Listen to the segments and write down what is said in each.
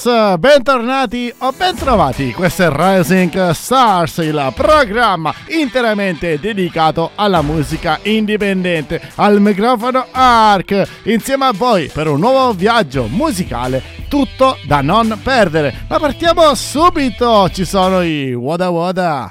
Stars, bentornati o bentrovati. Questo è Rising Stars, il programma interamente dedicato alla musica indipendente. Al microfono Ark, insieme a voi per un nuovo viaggio musicale, tutto da non perdere. Ma partiamo subito, ci sono i Wada Wada.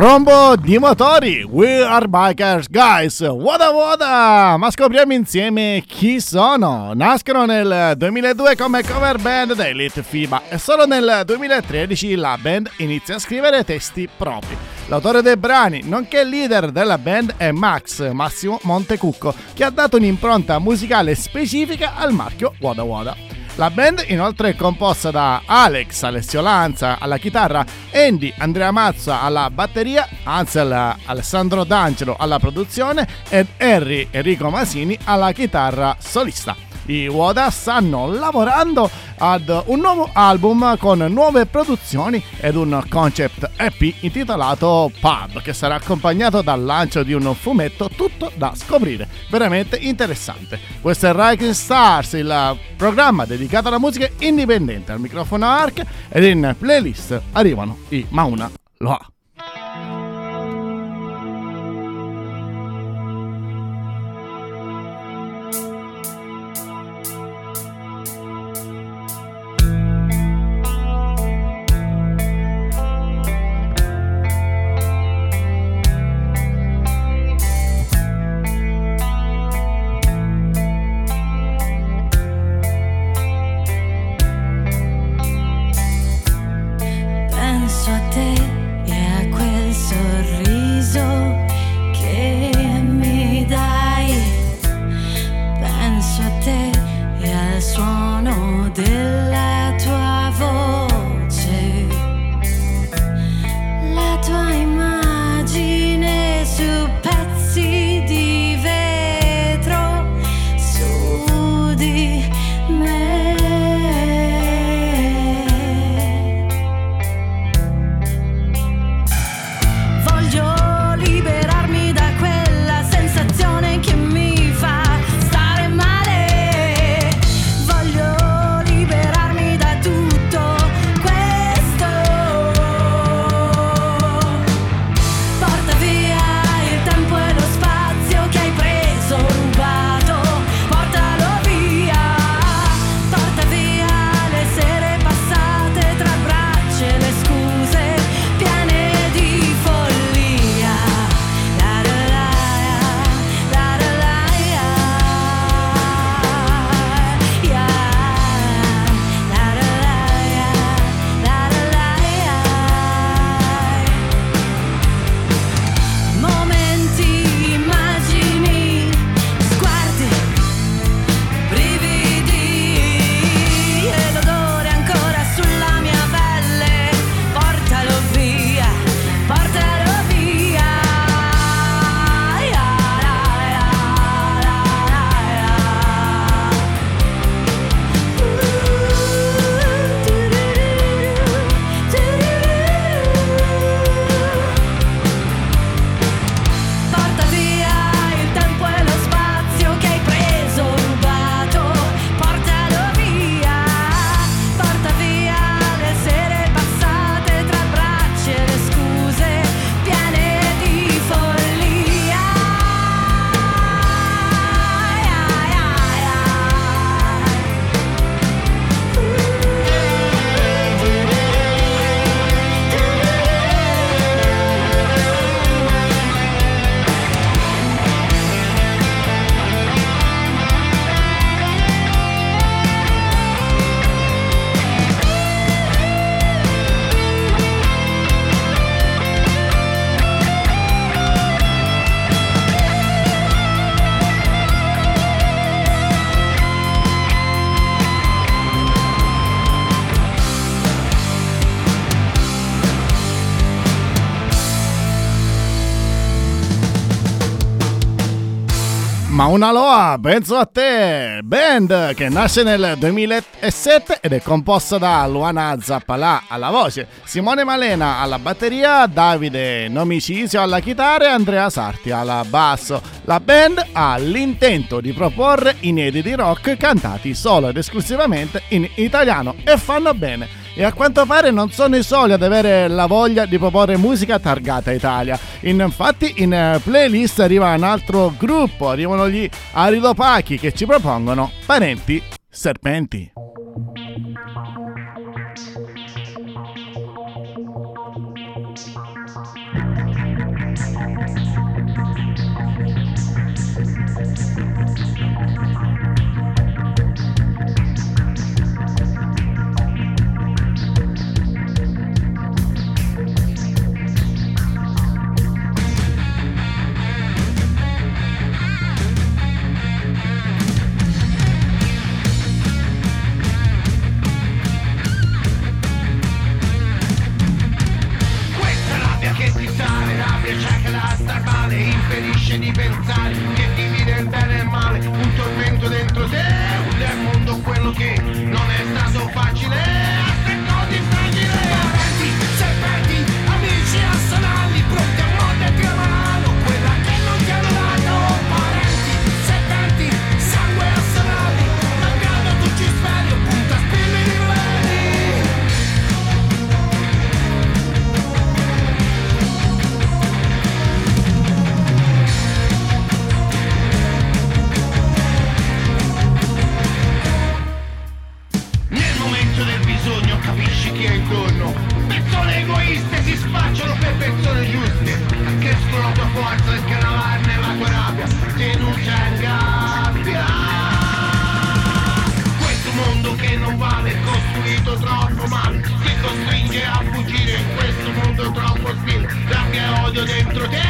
Rombo di motori, We Are Bikers Guys, Wada Wada! Ma scopriamo insieme chi sono. Nascono nel 2002 come cover band dell'Elite FIBA e solo nel 2013 la band inizia a scrivere testi propri. L'autore dei brani, nonché leader della band, è Max Massimo Montecucco, che ha dato un'impronta musicale specifica al marchio Wada Wada. La band inoltre è composta da Alex Alessio Lanza alla chitarra, Andy Andrea Mazza alla batteria, Ansel Alessandro D'Angelo alla produzione ed Harry Enrico Masini alla chitarra solista. I Woda stanno lavorando ad un nuovo album con nuove produzioni ed un concept EP intitolato Pub che sarà accompagnato dal lancio di un fumetto tutto da scoprire. Veramente interessante. Questo è Rising Stars, il programma dedicato alla musica indipendente. Al microfono ARC ed in playlist arrivano i Mauna Loa. Una loa, penso a te! Band che nasce nel 2007 ed è composta da Luana Zappalà alla voce, Simone Malena alla batteria, Davide Nomicisio alla chitarra e Andrea Sarti alla basso. La band ha l'intento di proporre inediti rock cantati solo ed esclusivamente in italiano e fanno bene e a quanto pare non sono i soli ad avere la voglia di proporre musica targata Italia. Infatti in eh, playlist arriva un altro gruppo, arrivano gli Aridopachi che ci propongono Parenti Serpenti. Troqué.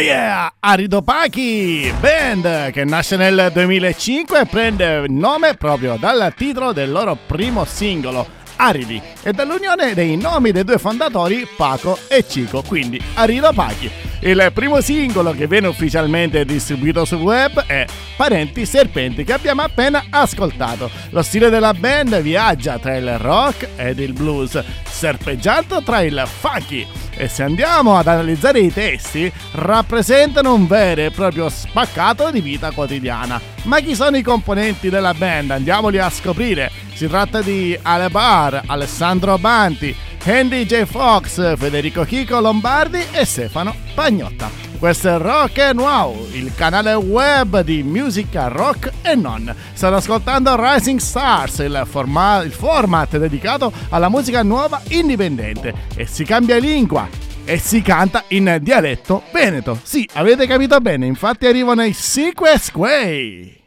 Yeah! Arido Pachi, band che nasce nel 2005 e prende nome proprio dal titolo del loro primo singolo, Aridi, e dall'unione dei nomi dei due fondatori, Paco e Cico, quindi Arido Pachi. Il primo singolo che viene ufficialmente distribuito sul web è Parenti Serpenti che abbiamo appena ascoltato. Lo stile della band viaggia tra il rock ed il blues, serpeggiando tra il funky e se andiamo ad analizzare i testi rappresentano un vero e proprio spaccato di vita quotidiana. Ma chi sono i componenti della band? Andiamoli a scoprire. Si tratta di Ale Bar, Alessandro Banti, Andy J. Fox, Federico Chico Lombardi e Stefano Pagnotta. Questo è Rock and Wow, il canale web di musica rock e non. State ascoltando Rising Stars, il, forma- il format dedicato alla musica nuova indipendente. E si cambia lingua, e si canta in dialetto veneto. Sì, avete capito bene, infatti arrivano i Sequest Way.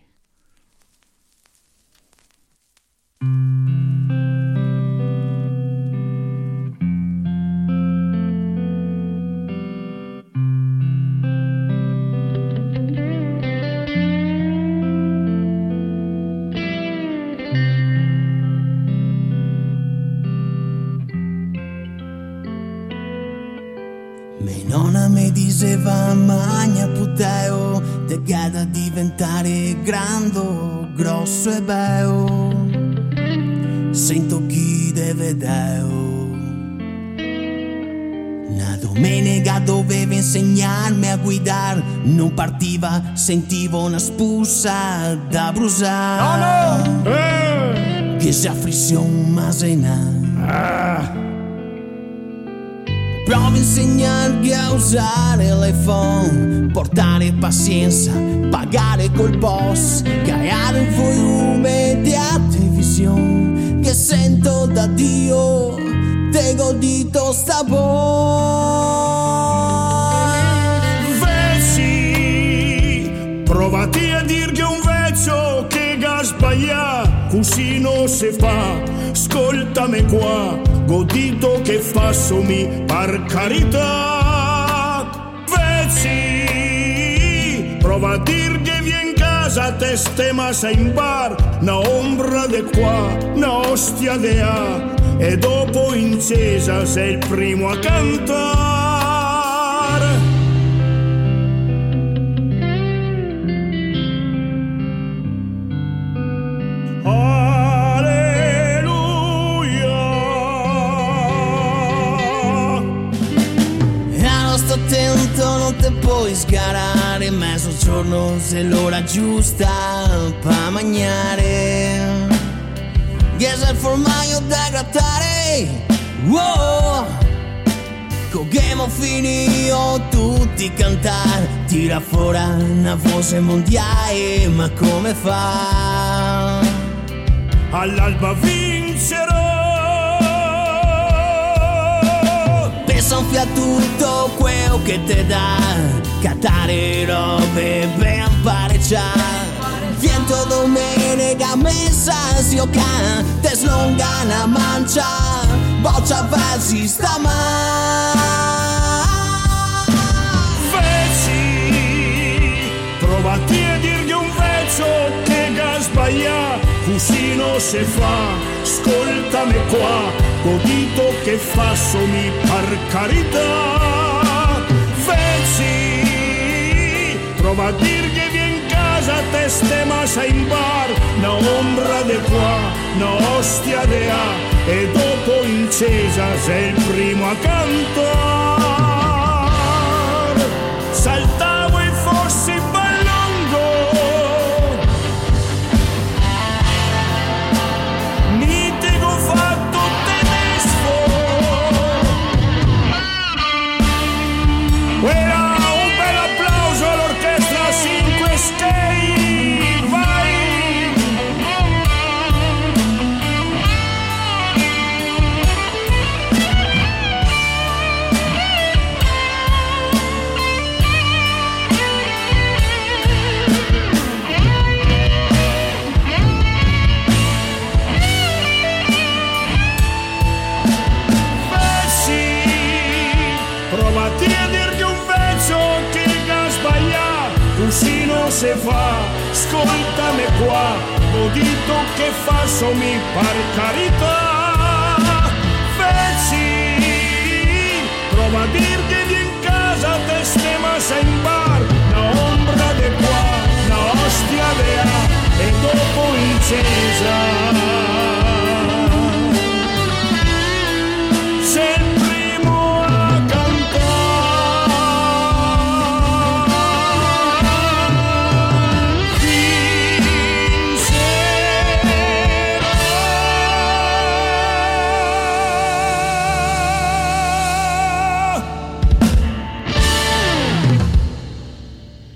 Nonna mi diceva magna puteo te gada diventare grande, grosso e bello sento chi deve deo una domenica doveva insegnarmi a guidare non partiva sentivo una spussa da brusare no, no. Eh. che si affrissi un masena ah. Provo a insegnarvi a usare l'iPhone, portare pazienza, pagare col boss, creare un volume di televisione che sento da Dio, te godito sta Vezzi, provati a dirgli un vezzo che ga sbaglia, così non si fa, ascoltami qua godito che fa mi per carità. Vezzi prova a dir che viene casa te stema sei in bar una ombra de qua una ostia de a. E dopo incesa sei il primo a cantare puoi sgarare mezzogiorno se l'ora giusta per mangiare se il formaio da grattare. Wow! Coghemo finito tutti cantare. Tira fuori una voce mondiale Ma come fa? All'alba vincerò sonfia tutto quello che te dà. Catare robe ben pareggiare Viento domenica messa can Te slonga una mancia Boccia versi stamani Vezzi Provati a dirgli un vezzo che ga sbaglia Così non si fa Ascoltami qua godito che fa somi per carità. Vezzi prova a dir che vien casa te stema in bar. Na ombra de qua na ostia de a e dopo incesa sei il primo a cantare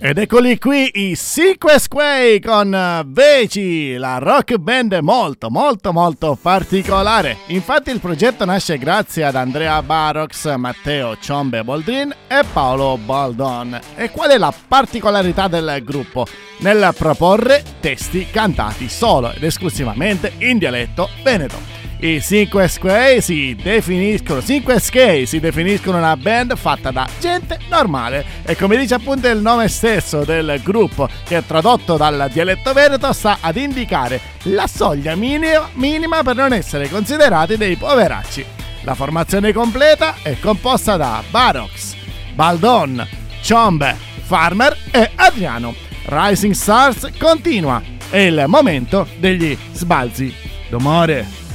Ed eccoli qui i Sequest Quay con Veci, la rock band molto molto molto particolare. Infatti il progetto nasce grazie ad Andrea Barox, Matteo Ciombe Boldrin e Paolo Baldon. E qual è la particolarità del gruppo? Nel proporre testi cantati solo ed esclusivamente in dialetto veneto. I 5 Square si definiscono 5 Skate si definiscono una band fatta da gente normale e come dice appunto il nome stesso del gruppo che tradotto dal dialetto veneto sta ad indicare la soglia minima, minima per non essere considerati dei poveracci. La formazione completa è composta da Barox, Baldon, Chombe, Farmer e Adriano. Rising Stars continua. È il momento degli sbalzi d'umore.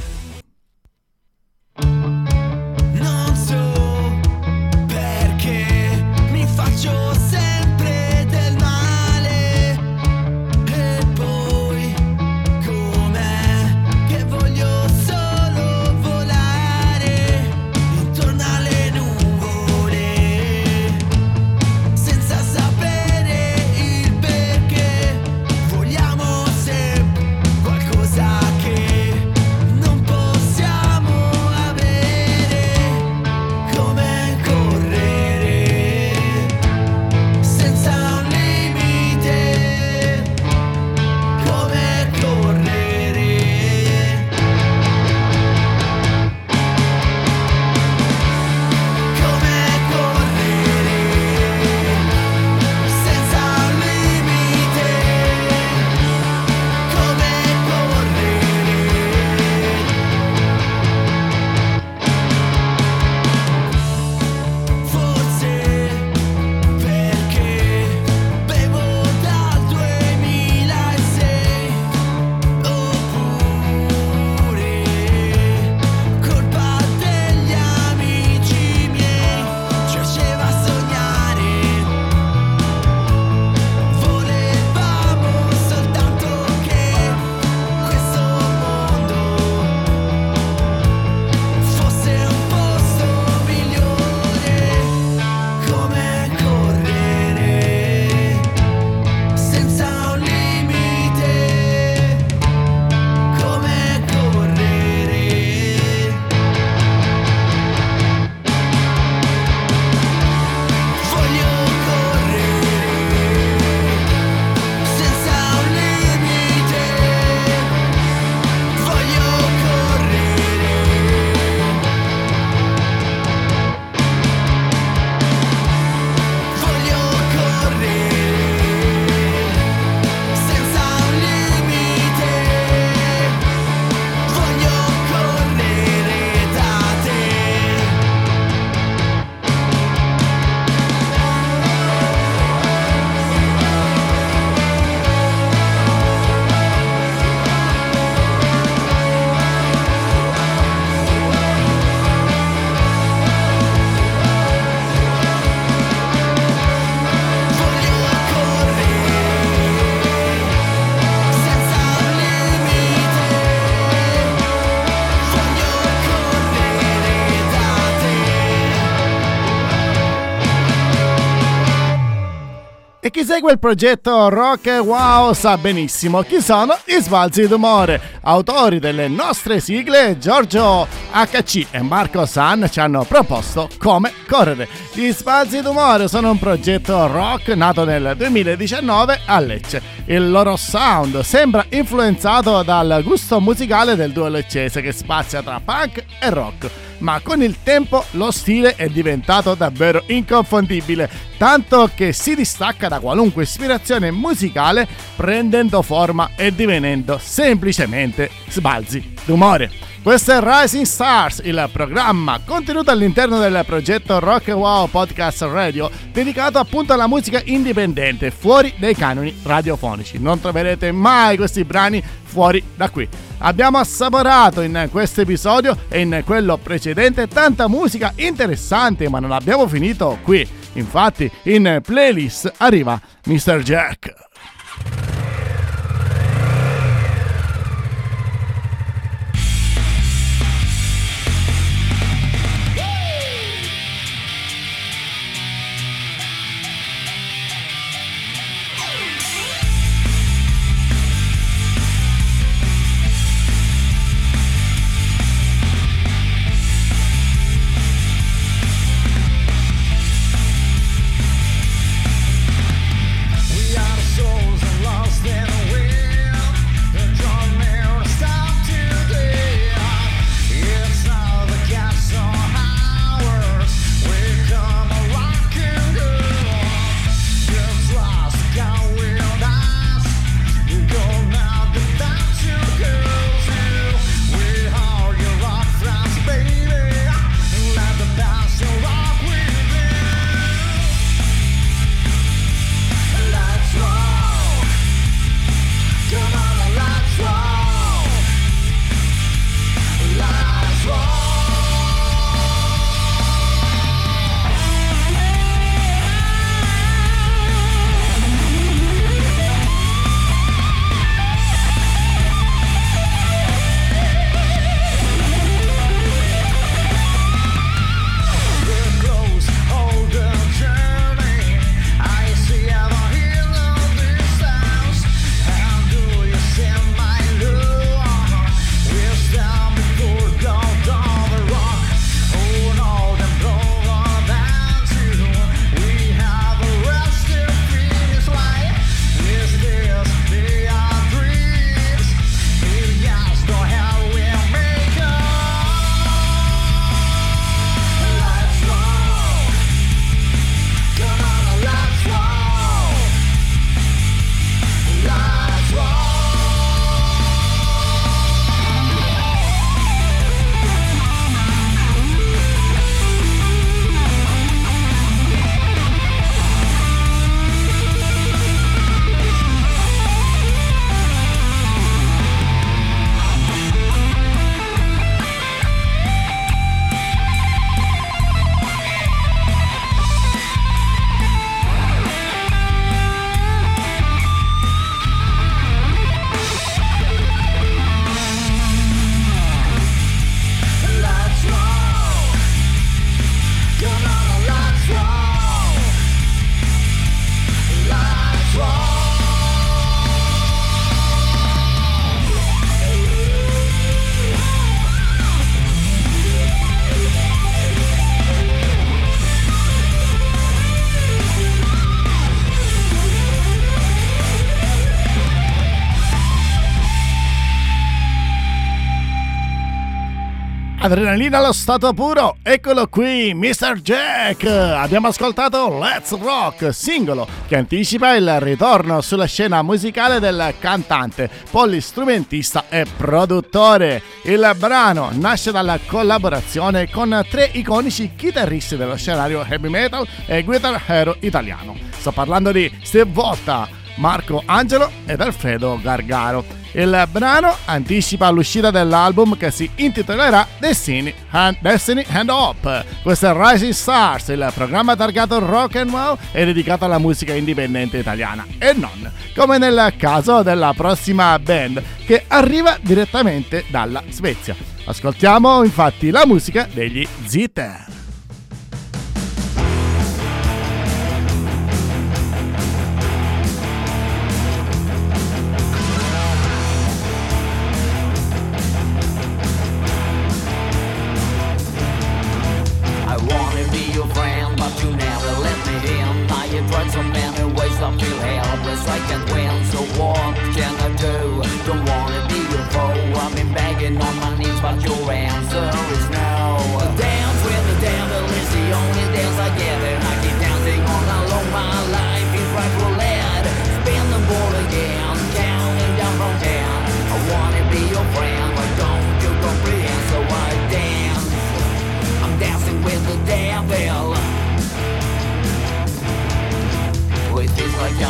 Chi segue il progetto Rock Wow sa benissimo chi sono gli Sbalzi d'Umore. Autori delle nostre sigle Giorgio HC e Marco San ci hanno proposto come correre. Gli Sbalzi d'Umore sono un progetto rock nato nel 2019 a Lecce. Il loro sound sembra influenzato dal gusto musicale del duo leccese che spazia tra punk e rock ma con il tempo lo stile è diventato davvero inconfondibile, tanto che si distacca da qualunque ispirazione musicale prendendo forma e divenendo semplicemente sbalzi d'umore. Questo è Rising Stars, il programma contenuto all'interno del progetto Rock Wow Podcast Radio, dedicato appunto alla musica indipendente, fuori dai canoni radiofonici. Non troverete mai questi brani fuori da qui. Abbiamo assaporato in questo episodio e in quello precedente tanta musica interessante, ma non abbiamo finito qui. Infatti, in playlist arriva Mr. Jack. Adrenalina allo stato puro, eccolo qui, Mr. Jack! Abbiamo ascoltato Let's Rock, singolo che anticipa il ritorno sulla scena musicale del cantante, polistrumentista e produttore. Il brano nasce dalla collaborazione con tre iconici chitarristi dello scenario heavy metal e guitar hero italiano. Sto parlando di Steve Volta, Marco Angelo ed Alfredo Gargaro. Il brano anticipa l'uscita dell'album che si intitolerà Destiny and, Destiny and Hope. Questo è Rising Stars, il programma targato rock and roll e dedicato alla musica indipendente italiana e non, come nel caso della prossima band che arriva direttamente dalla Svezia. Ascoltiamo infatti la musica degli friend, but you never let me in. I have tried so many ways, I feel helpless, I can't win. So what can I do? Don't wanna be your foe. I've been begging on my knees, but your answer is no.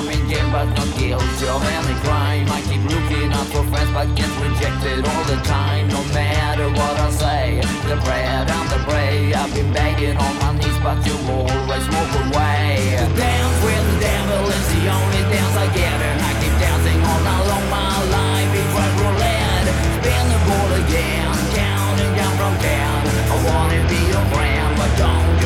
In jail but not guilty of any crime. I keep looking out for friends but get rejected all the time. No matter what I say, the bread and the prey I've been begging on my knees but you always walk away. The dance with the devil is the only dance I get. And I keep dancing all along my life It's like roulette, spin the ball again Counting down from ten. I wanna be your friend but don't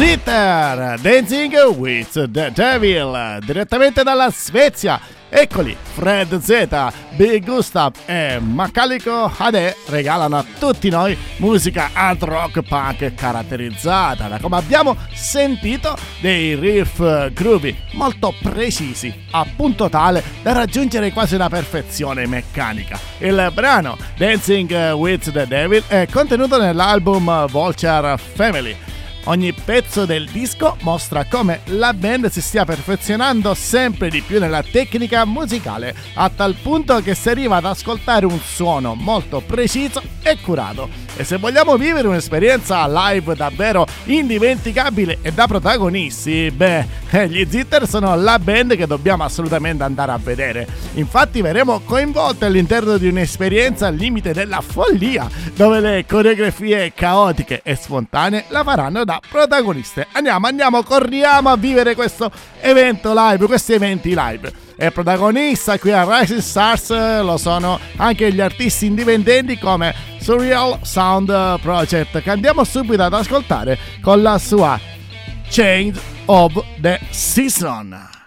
Zitter, Dancing with the Devil, direttamente dalla Svezia. Eccoli, Fred Z, Big Gustav e Macalico Hade regalano a tutti noi musica hard rock punk caratterizzata da, come abbiamo sentito, dei riff groovy molto precisi, a punto tale da raggiungere quasi una perfezione meccanica. Il brano Dancing with the Devil è contenuto nell'album Vulture Family. Ogni pezzo del disco mostra come la band si stia perfezionando sempre di più nella tecnica musicale, a tal punto che si arriva ad ascoltare un suono molto preciso e curato. E se vogliamo vivere un'esperienza live davvero indimenticabile e da protagonisti, beh, eh, gli Zitter sono la band che dobbiamo assolutamente andare a vedere. Infatti verremo coinvolti all'interno di un'esperienza al limite della follia, dove le coreografie caotiche e spontanee la faranno da protagoniste. Andiamo, andiamo, corriamo a vivere questo evento live, questi eventi live. E protagonista qui a Rising Stars lo sono anche gli artisti indipendenti come Surreal Sound Project che andiamo subito ad ascoltare con la sua Change of the Season.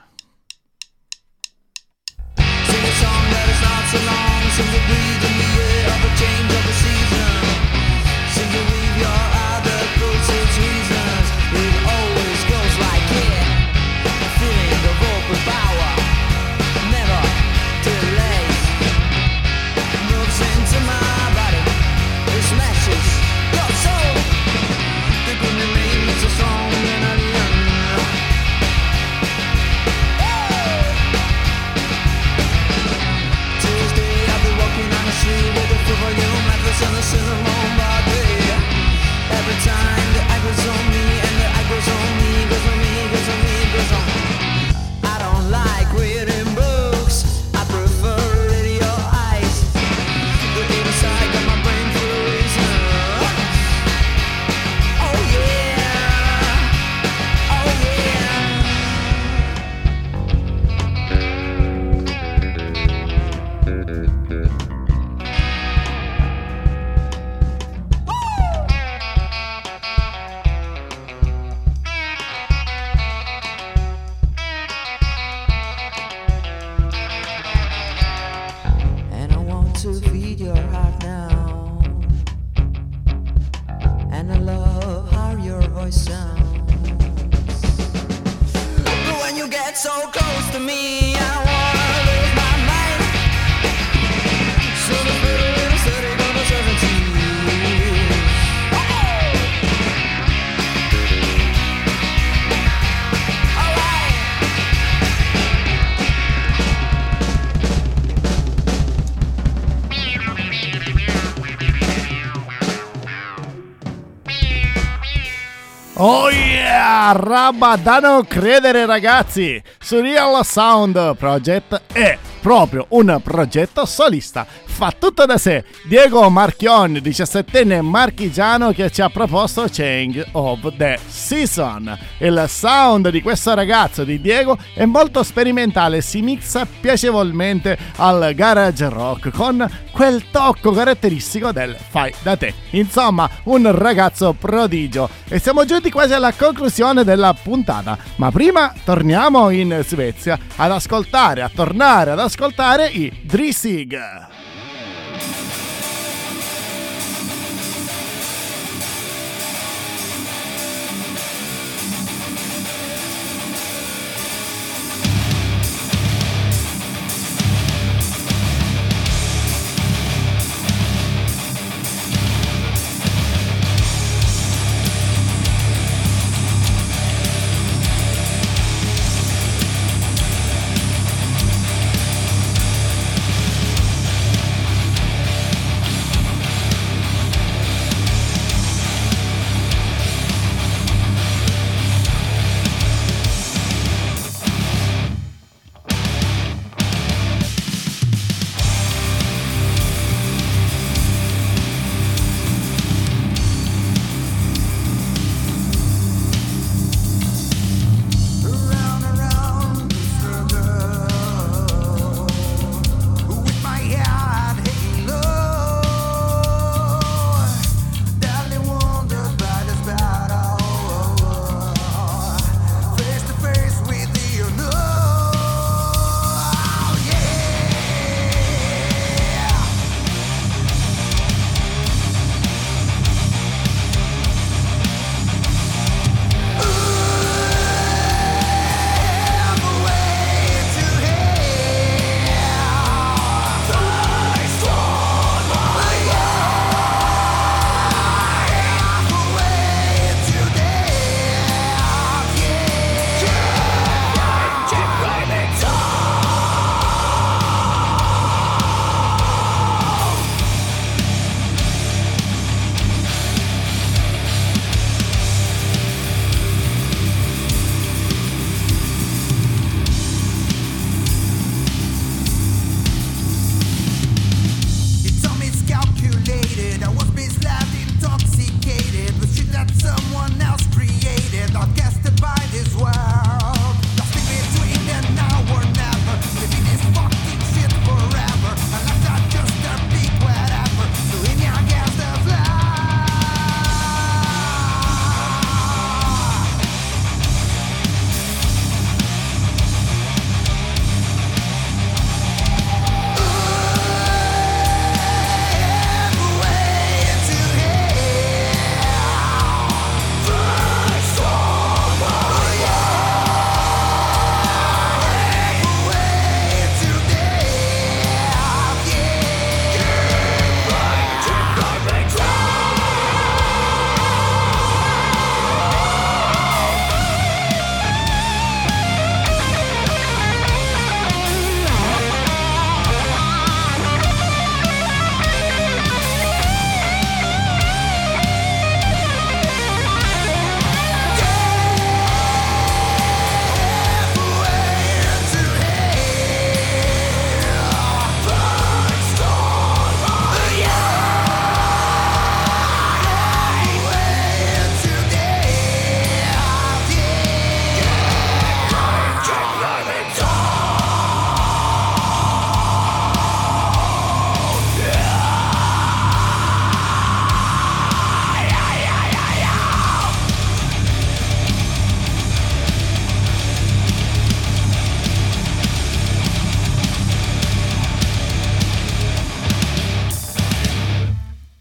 Yeah! Roba da non credere ragazzi! Surreal Sound Project è proprio un progetto solista. Fa tutto da sé. Diego Marchion, 17enne marchigiano che ci ha proposto Change of the Season. Il sound di questo ragazzo di Diego è molto sperimentale, si mixa piacevolmente al garage rock con quel tocco caratteristico del fai da te. Insomma, un ragazzo prodigio. E siamo giunti quasi alla conclusione della puntata. Ma prima torniamo in Svezia ad ascoltare, a tornare ad ascoltare i Drisig.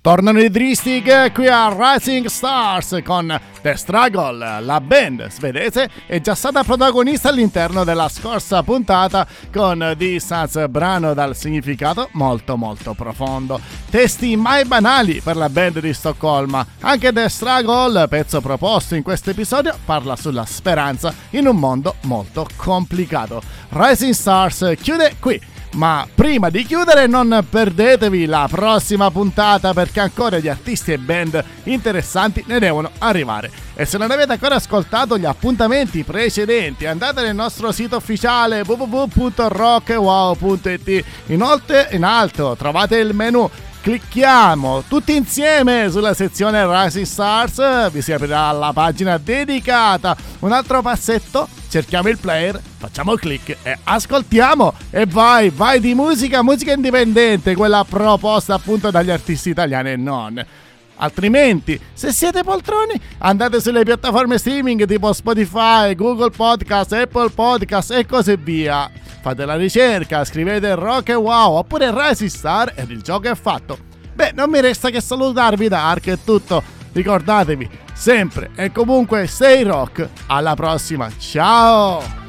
Tornano i Dristig qui a Rising Stars con The Struggle. La band svedese è già stata protagonista all'interno della scorsa puntata con Distance, brano dal significato molto molto profondo. Testi mai banali per la band di Stoccolma. Anche The Struggle, pezzo proposto in questo episodio, parla sulla speranza in un mondo molto complicato. Rising Stars chiude qui. Ma prima di chiudere non perdetevi la prossima puntata perché ancora di artisti e band interessanti ne devono arrivare. E se non avete ancora ascoltato gli appuntamenti precedenti andate nel nostro sito ufficiale www.rockwow.it. Inoltre in alto trovate il menu clicchiamo tutti insieme sulla sezione Rising Stars, vi si aprirà la pagina dedicata. Un altro passetto, cerchiamo il player, facciamo clic e ascoltiamo e vai, vai di musica, musica indipendente, quella proposta appunto dagli artisti italiani e non. Altrimenti, se siete poltroni, andate sulle piattaforme streaming tipo Spotify, Google Podcast, Apple Podcast e così via. Fate la ricerca, scrivete Rock e Wow oppure Rising Star ed il gioco è fatto. Beh, non mi resta che salutarvi da Ark è tutto. Ricordatevi, sempre e comunque stay rock. Alla prossima, ciao!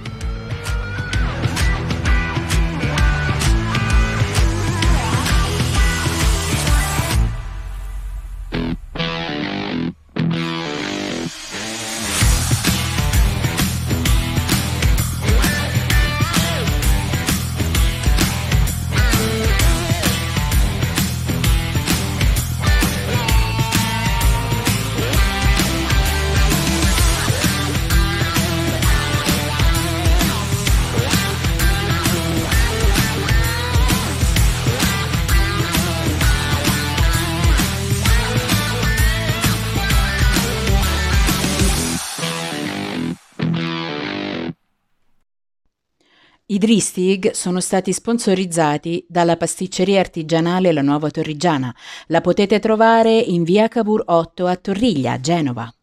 Mm-hmm. I Dristig sono stati sponsorizzati dalla pasticceria artigianale La Nuova Torrigiana. La potete trovare in via Cavour 8 a Torriglia, Genova.